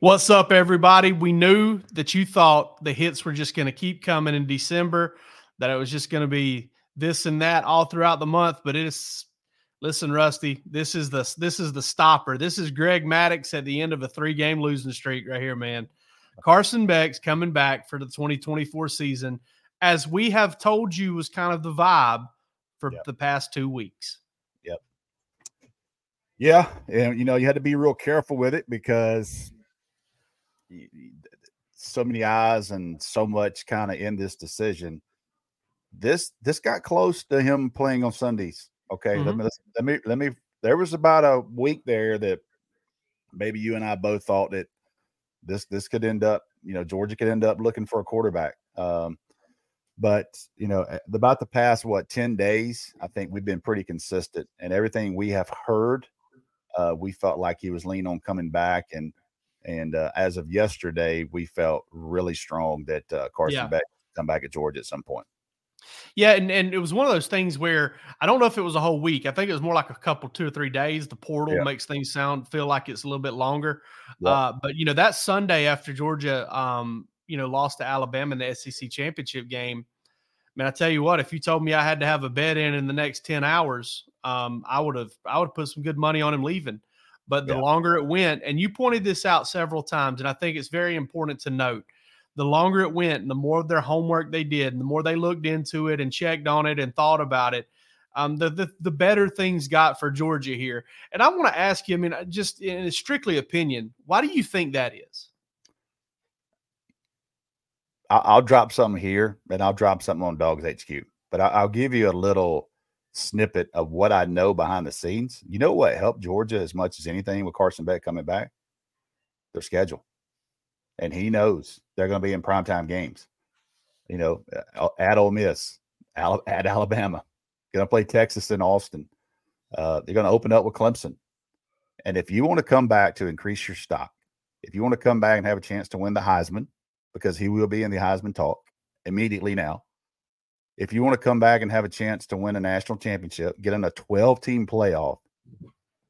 What's up, everybody? We knew that you thought the hits were just going to keep coming in December, that it was just going to be this and that all throughout the month, but it is listen, Rusty, this is the this is the stopper. This is Greg Maddux at the end of a three-game losing streak right here, man. Carson Beck's coming back for the 2024 season, as we have told you was kind of the vibe for Yep. the past two weeks. Yep. Yeah, and you know you had to be real careful with it because so many eyes and so much kind of in this decision. This this got close to him playing on Sundays. Okay, let me let me let me. There was about a week there that maybe you and I both thought that this this could end up. You know, Georgia could end up looking for a quarterback. Um, but you know about the past what 10 days i think we've been pretty consistent and everything we have heard uh, we felt like he was lean on coming back and and uh, as of yesterday we felt really strong that uh, carson Yeah. beck would come back at georgia at some point Yeah, and, and it was one of those things where I don't know if it was a whole week. I think it was more like a couple, two or three days. The portal Yeah. makes things sound feel like it's a little bit longer. Yep. Uh, but you know, that Sunday after Georgia, um, you know, lost to Alabama in the SEC championship game. Man, I tell you what, if you told me I had to have a bet in in the next ten hours, um, I would have, I would have put some good money on him leaving. But the Yeah. longer it went, and you pointed this out several times, and I think it's very important to note the longer it went and the more of their homework they did and the more they looked into it and checked on it and thought about it um, the, the the better things got for georgia here and i want to ask you i mean uh, just in a strictly opinion why do you think that is I'll drop something here and I'll drop something on Dogs HQ, but I'll give you a little snippet of what I know behind the scenes. You know what helped Georgia as much as anything with Carson Beck coming back? Their schedule. And he knows they're going to be in primetime games. You know, uh, at Ole Miss, at Alabama, going to play Texas and Austin. Uh, they're going to open up with Clemson. And if you want to come back to increase your stock, if you want to come back and have a chance to win the Heisman, because he will be in the Heisman talk immediately now. If you want to come back and have a chance to win a national championship, get in a 12 team playoff,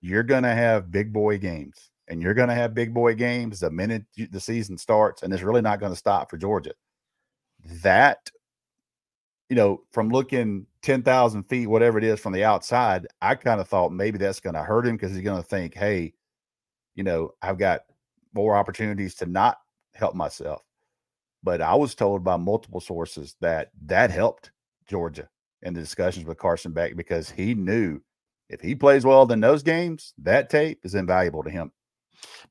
you're going to have big boy games. And you're going to have big boy games the minute the season starts, and it's really not going to stop for Georgia. That, you know, from looking 10,000 feet, whatever it is from the outside, I kind of thought maybe that's going to hurt him because he's going to think, hey, you know, I've got more opportunities to not help myself but I was told by multiple sources that that helped Georgia in the discussions with Carson Beck because he knew if he plays well in those games, that tape is invaluable to him.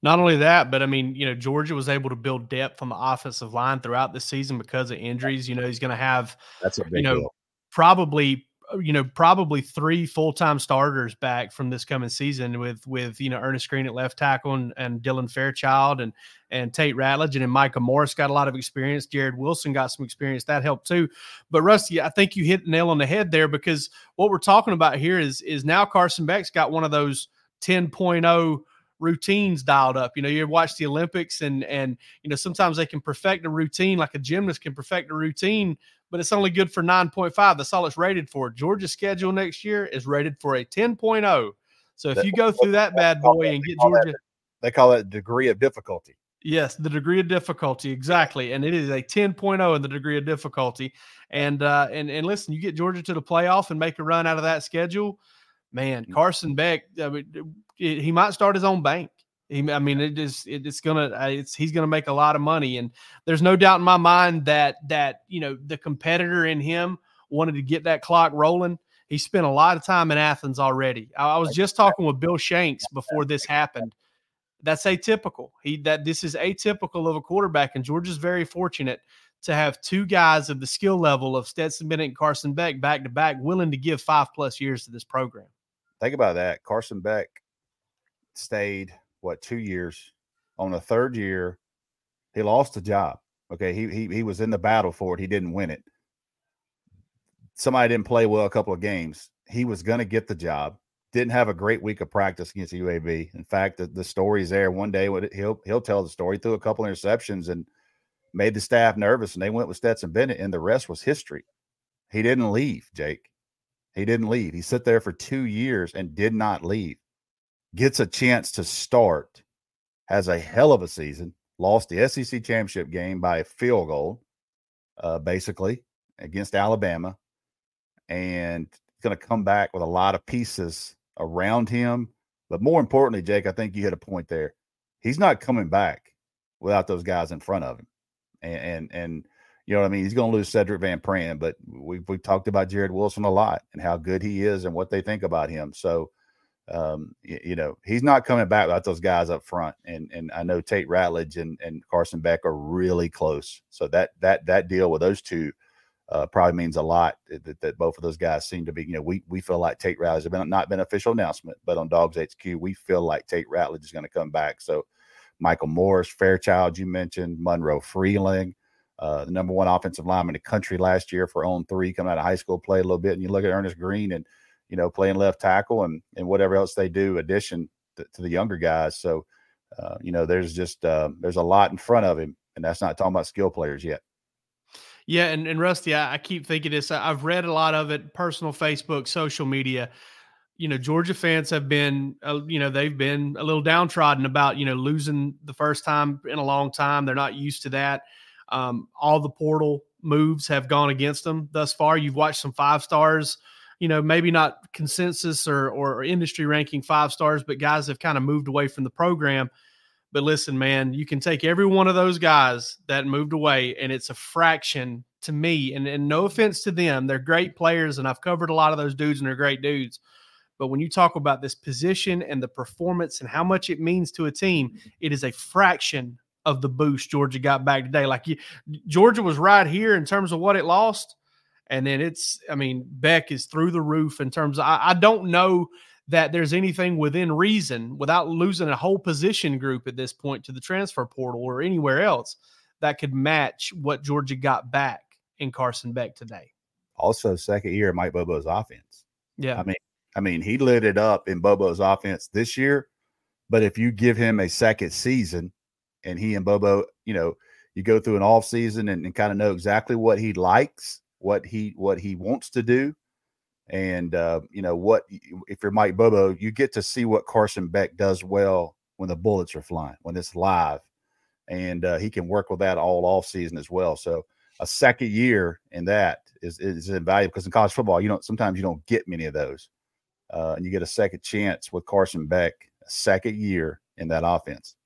not only that but i mean you know georgia was able to build depth on the offensive line throughout the season because of injuries you know he's going to have That's a big you know deal. probably Uh, you know probably three full-time starters back from this coming season with with you know Earnest Greene at left tackle and, and Dylan Fairchild and and Tate Ratledge and then Micah Morris got a lot of experience. Jared Wilson got some experience. That helped too. But Rusty I think you hit the nail on the head there because what we're talking about here is is now Carson Beck's got one of those 10.0 routines dialed up. You know you watch the Olympics and and you know sometimes they can perfect a routine like a gymnast can perfect a routine but it's only good for 9.5. That's all it's rated for. Georgia's schedule next year is rated for a 10.0. So if you go through that bad boy and get Georgia, They call it degree of difficulty. yes, the degree of difficulty exactly, and it is a 10.0 in the degree of difficulty. And uh, and and listen, you get Georgia to the playoff and make a run out of that schedule, man. Mm-hmm. Carson Beck, I mean, he might start his own bank. He, I mean, it is it, it's gonna uh, it's he's gonna make a lot of money, and there's no doubt in my mind that that you know the competitor in him wanted to get that clock rolling. He spent a lot of time in Athens already. I, I was just talking with Bill Shanks before this happened. That's atypical. He that this is atypical of a quarterback, and Georgia's very fortunate to have two guys of the skill level of Stetson Bennett and Carson Beck back to back, willing to give five plus years to this program. Think about that. Carson Beck stayed what two years. On the third year, he lost the job. Okay, he he he was in the battle for it. He didn't win it. Somebody didn't play well a couple of games. He was going to get the job. Didn't have a great week of practice against UAB. In fact, the, the story's there. One day, he'll he'll tell the story. Threw a couple interceptions and made the staff nervous, and they went with Stetson Bennett, and the rest was history. He didn't leave, Jake. He didn't leave. He sat there for two years and did not leave. Gets a chance to start, has a hell of a season, lost the SEC championship game by a field goal, uh, basically against Alabama, and going to come back with a lot of pieces around him. But more importantly, Jake, I think you hit a point there. He's not coming back without those guys in front of him, and and, and you know what I mean? He's going to lose Sedrick Van Pran, but we've, we've talked about Jared Wilson a lot and how good he is and what they think about him. So, um, you, you, know, he's not coming back without those guys up front. And and I know Tate Ratledge and, and Carson Beck are really close. So that that that deal with those two uh, probably means a lot that, that both of those guys seem to be, you know, we we feel like Tate Ratledge has been not been official announcement, but on Dogs HQ, we feel like Tate Ratledge is going to come back. So Michael Morris, Fairchild, you mentioned, Monroe Freeling uh, the number one offensive lineman in the country last year for On3, coming out of high school, played a little bit. And you look at Earnest Greene and, you know, playing left tackle and, and whatever else they do, addition to, to the younger guys. So, uh, you know, there's just, uh, there's a lot in front of him. And that's not talking about skill players yet. Yeah. And, and Rusty, I, I keep thinking this. I've read a lot of it, personal Facebook, social media you know Georgia fans have been uh, you know they've been a little downtrodden about you know losing the first time in a long time they're not used to that um, all the portal moves have gone against them thus far. You've watched some five stars, you know, maybe not consensus or, or industry ranking five stars, but guys have kind of moved away from the program. But listen, man, you can take every one of those guys that moved away, and it's a fraction to me. And, and no offense to them, they're great players, and I've covered a lot of those dudes, and they're great dudes. But when you talk about this position and the performance and how much it means to a team, it is a fraction of the boost Georgia got back today. Like you, Georgia was right here in terms of what it lost. And then it's, I mean, Beck is through the roof in terms of, I, I don't know that there's anything within reason without losing a whole position group at this point to the transfer portal or anywhere else that could match what Georgia got back in Carson Beck today. Also, second year Mike Bobo's offense. Yeah. I mean, I mean, he lit it up in Bobo's offense this year. But if you give him a second season, and he and Bobo, you know, you go through an off season and, and kind of know exactly what he likes, what he what he wants to do, and uh, you know what if you're Mike Bobo, you get to see what Carson Beck does well when the bullets are flying, when it's live, and uh, he can work with that all off season as well. So a second year in that is is invaluable because in college football, you don't sometimes you don't get many of those, uh, and you get a second chance with Carson Beck, a second year in that offense.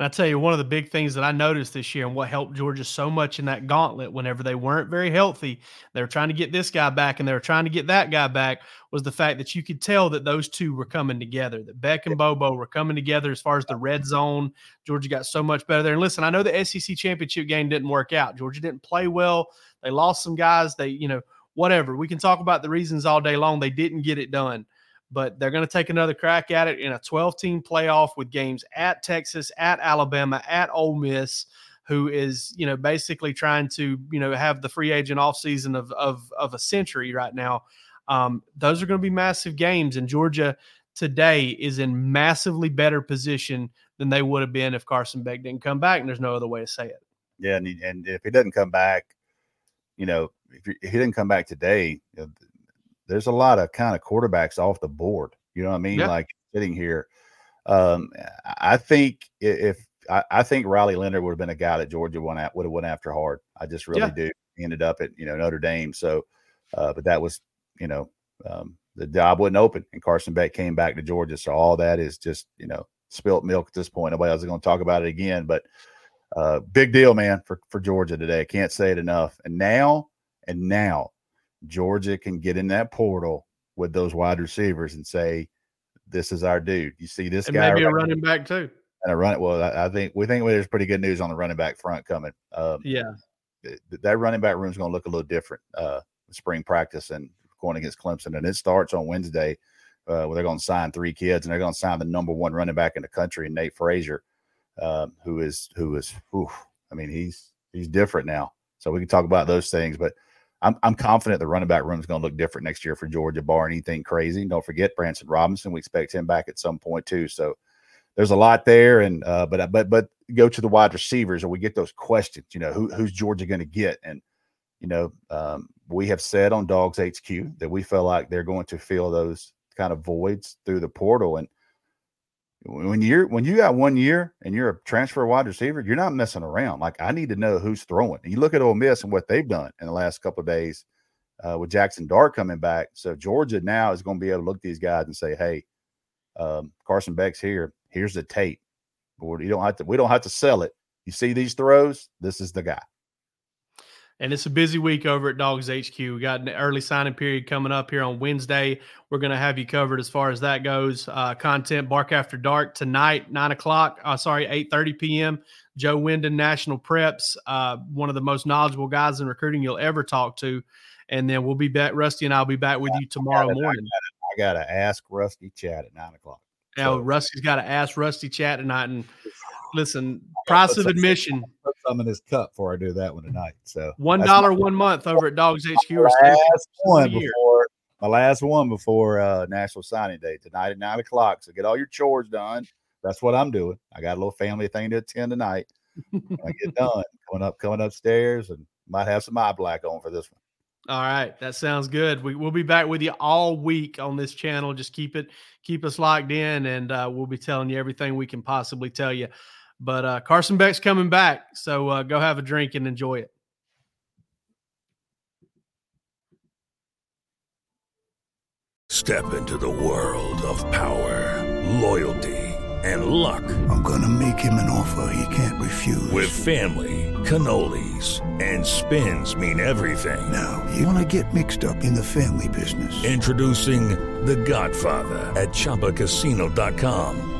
And I tell you, one of the big things that I noticed this year and what helped Georgia so much in that gauntlet whenever they weren't very healthy, they were trying to get this guy back and they were trying to get that guy back, was the fact that you could tell that those two were coming together, that Beck and Bobo were coming together as far as the red zone. Georgia got so much better there. And listen, I know the SEC championship game didn't work out. Georgia didn't play well. They lost some guys. They, you know, whatever. We can talk about the reasons all day long. They didn't get it done but they're going to take another crack at it in a 12 team playoff with games at Texas, at Alabama, at Ole Miss, who is, you know, basically trying to, you know, have the free agent offseason of, of, of a century right now. Um, those are going to be massive games, and Georgia today is in massively better position than they would have been if Carson Beck didn't come back, and there's no other way to say it. Yeah, and, and if he doesn't come back, you know, if, he didn't come back today, you know, there's a lot of kind of quarterbacks off the board. You know what I mean? Yeah. Like sitting here. Um, I think if I, I, think Riley Leonard would have been a guy that Georgia went at would have went after hard. I just really yeah. do. He ended up at you know Notre Dame. So, uh, but that was you know um, the job wasn't open, and Carson Beck came back to Georgia. So all that is just you know spilt milk at this point. Nobody else is going to talk about it again. But uh, big deal, man, for for Georgia today. I can't say it enough. And now, and now, Georgia can get in that portal with those wide receivers and say, "This is our dude." You see this and guy, maybe right a running back too, and a run. Well, I, I, think we think there's pretty good news on the running back front coming. Um, yeah, that running back room is going to look a little different. Uh, spring practice and going against Clemson, and it starts on Wednesday. uh, where they're going to sign three kids and they're going to sign the number one running back in the country, Nate Frazier, uh, who is who is whew, I mean he's he's different now. So we can talk about those things, but I'm I'm confident the running back room is going to look different next year for Georgia, bar anything crazy. Don't forget Branson Robinson. We expect him back at some point too. So there's a lot there, and uh, but but but go to the wide receivers, and we get those questions. You know, who, who's Georgia going to get? And you know, um, we have said on Dogs HQ that we feel like they're going to fill those kind of voids through the portal. And when you're when you got one year and you're a transfer wide receiver, you're not messing around. Like I need to know who's throwing. And you look at Ole Miss and what they've done in the last couple of days uh, with Jaxson Dart coming back. So Georgia now is going to be able to look these guys and say, "Hey, um, Carson Beck's here. Here's the tape. You don't have to. We don't have to sell it. You see these throws. This is the guy." And it's a busy week over at Dogs HQ. We got an early signing period coming up here on Wednesday. We're going to have you covered as far as that goes. Uh, content Bark After Dark tonight, nine o'clock. Uh, sorry, eight thirty p.m. Joe Wyndon, National Preps, uh, one of the most knowledgeable guys in recruiting you'll ever talk to. And then we'll be back. Rusty and I'll be back with you tomorrow I gotta, morning. I got to ask Rusty Chat at nine o'clock. Now, so. Rusty's got to ask Rusty Chat tonight, and listen, price of admission. Put some in his cup before I do that one tonight. So one dollar one month over at Dogs HQ. My last one before my last one before uh, National Signing Day tonight at nine o'clock. So get all your chores done. That's what I'm doing. I got a little family thing to attend tonight. I get done coming up, coming upstairs, and might have some eye black on for this one. All right, that sounds good. We, will be back with you all week on this channel. Just keep it, keep us locked in, and uh, we'll be telling you everything we can possibly tell you. But uh, Carson Beck's coming back, so uh, go have a drink and enjoy it. Step into the world of power, loyalty, and luck. I'm gonna make him an offer he can't refuse. With family, cannolis, and spins mean everything. Now you wanna get mixed up in the family business? Introducing the Godfather at ChumbaCasino.com.